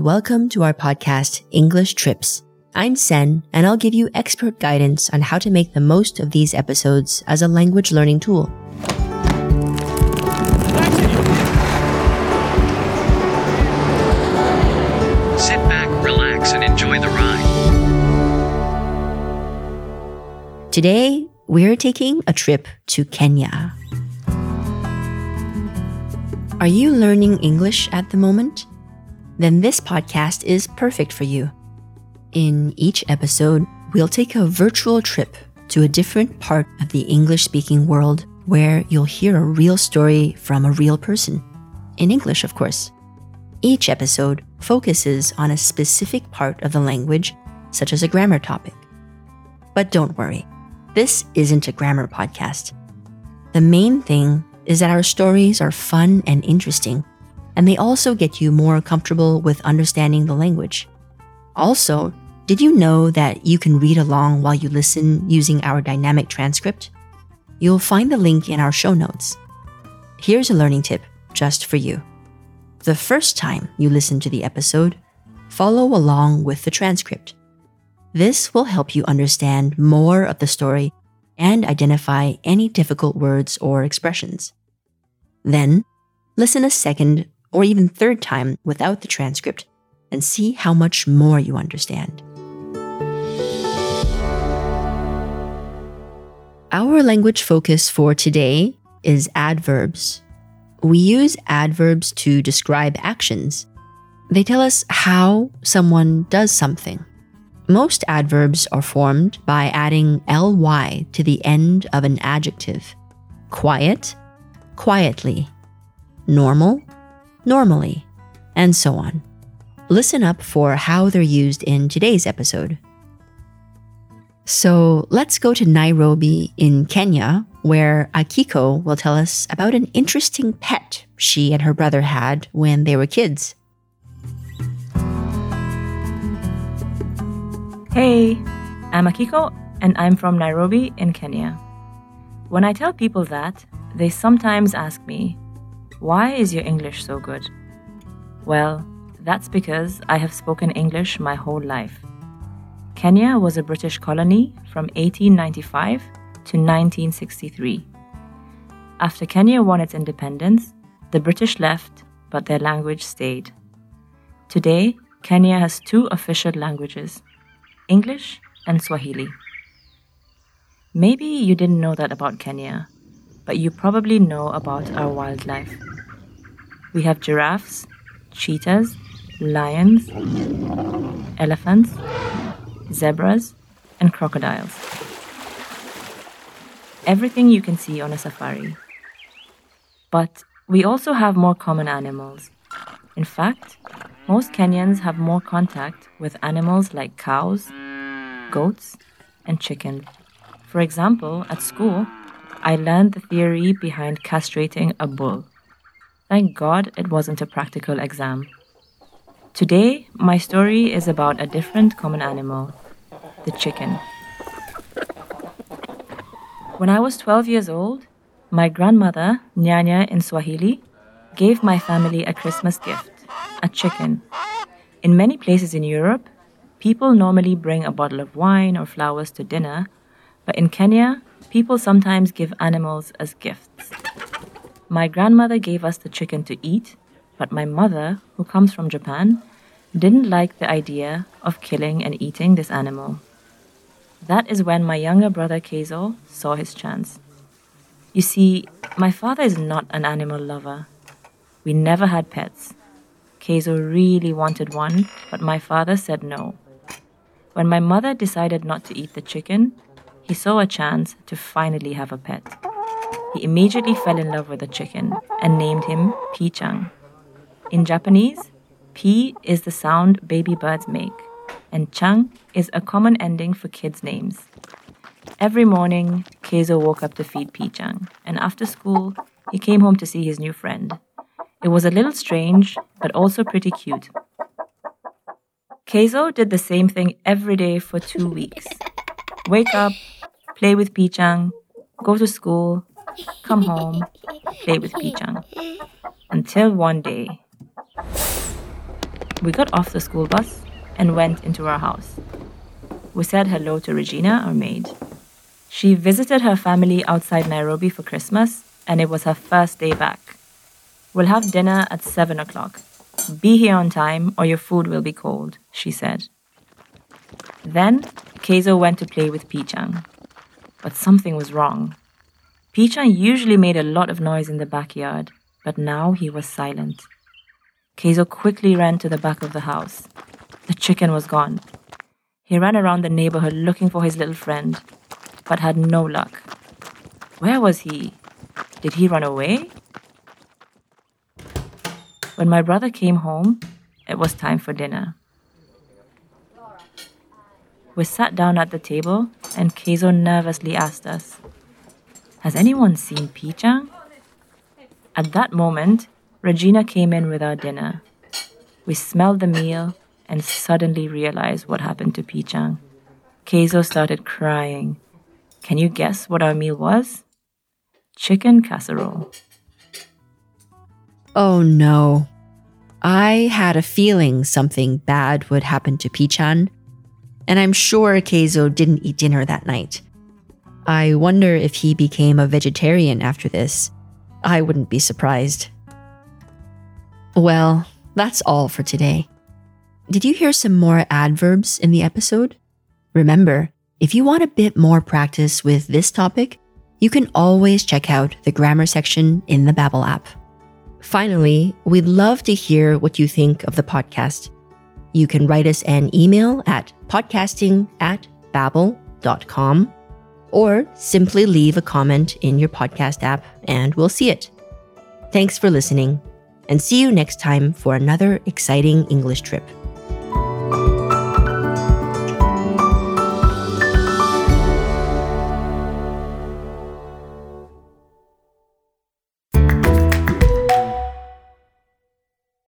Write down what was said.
and welcome to our podcast, English Trips. I'm Sen, and I'll give you expert guidance on how to make the most of these episodes as a language learning tool. Sit back, relax, and enjoy the ride. Today, we're taking a trip to Kenya. Are you learning English at the moment? Then this podcast is perfect for you. In each episode, we'll take a virtual trip to a different part of the English speaking world where you'll hear a real story from a real person. In English, of course. Each episode focuses on a specific part of the language, such as a grammar topic. But don't worry, this isn't a grammar podcast. The main thing is that our stories are fun and interesting, and they also get you more comfortable with understanding the language. Also, did you know that you can read along while you listen using our dynamic transcript? You'll find the link in our show notes. Here's a learning tip just for you. The first time you listen to the episode, follow along with the transcript. This will help you understand more of the story and identify any difficult words or expressions. Then, listen a second or even third time without the transcript and see how much more you understand. Our language focus for today is adverbs. We use adverbs to describe actions. They tell us how someone does something. Most adverbs are formed by adding ly to the end of an adjective. Quiet, quietly. Normal, normally, and so on. Listen up for how they're used in today's episode. So let's go to Nairobi in Kenya, where Akiko will tell us about an interesting pet she and her brother had when they were kids. Hey, I'm Akiko and I'm from Nairobi in Kenya. When I tell people that, they sometimes ask me, Why is your English so good? Well, that's because I have spoken English my whole life. Kenya was a British colony from 1895 to 1963. After Kenya won its independence, the British left, but their language stayed. Today, Kenya has two official languages English and Swahili. Maybe you didn't know that about Kenya, but you probably know about our wildlife. We have giraffes, cheetahs, lions, elephants, zebras, and crocodiles. Everything you can see on a safari. But we also have more common animals. In fact, most Kenyans have more contact with animals like cows, goats, and chickens. For example, at school, I learned the theory behind castrating a bull. Thank God it wasn't a practical exam. Today, my story is about a different common animal the chicken. When I was 12 years old, my grandmother, Nyanya in Swahili, gave my family a Christmas gift a chicken. In many places in Europe, people normally bring a bottle of wine or flowers to dinner, but in Kenya, people sometimes give animals as gifts. My grandmother gave us the chicken to eat, but my mother, who comes from Japan, didn't like the idea of killing and eating this animal. That is when my younger brother Keizo saw his chance. You see, my father is not an animal lover. We never had pets. Keizo really wanted one, but my father said no. When my mother decided not to eat the chicken, he saw a chance to finally have a pet. He immediately fell in love with the chicken and named him Pichang. In Japanese, Pi is the sound baby birds make, and Chang is a common ending for kids' names. Every morning, Keizo woke up to feed Pichang, and after school, he came home to see his new friend. It was a little strange, but also pretty cute. Keizo did the same thing every day for two weeks. Wake up, play with Pichang, go to school, come home, play with Pichang. Until one day. We got off the school bus and went into our house. We said hello to Regina, our maid. She visited her family outside Nairobi for Christmas, and it was her first day back. We'll have dinner at 7 o'clock. Be here on time or your food will be cold, she said. Then, Keizo went to play with Pichang. But something was wrong. Pichang usually made a lot of noise in the backyard, but now he was silent. Keizo quickly ran to the back of the house. The chicken was gone. He ran around the neighborhood looking for his little friend, but had no luck. Where was he? Did he run away? When my brother came home, it was time for dinner. We sat down at the table, and Keizo nervously asked us, Has anyone seen Pichang? At that moment, Regina came in with our dinner. We smelled the meal and suddenly realized what happened to Pichang. Keizo started crying. Can you guess what our meal was? Chicken casserole. Oh no. I had a feeling something bad would happen to Pichang, and I'm sure Keizo didn't eat dinner that night. I wonder if he became a vegetarian after this. I wouldn't be surprised. Well, that's all for today. Did you hear some more adverbs in the episode? Remember, if you want a bit more practice with this topic, you can always check out the grammar section in the Babbel app. Finally, we'd love to hear what you think of the podcast. You can write us an email at podcasting at babbel.com or simply leave a comment in your podcast app and we'll see it. Thanks for listening and see you next time for another exciting English trip.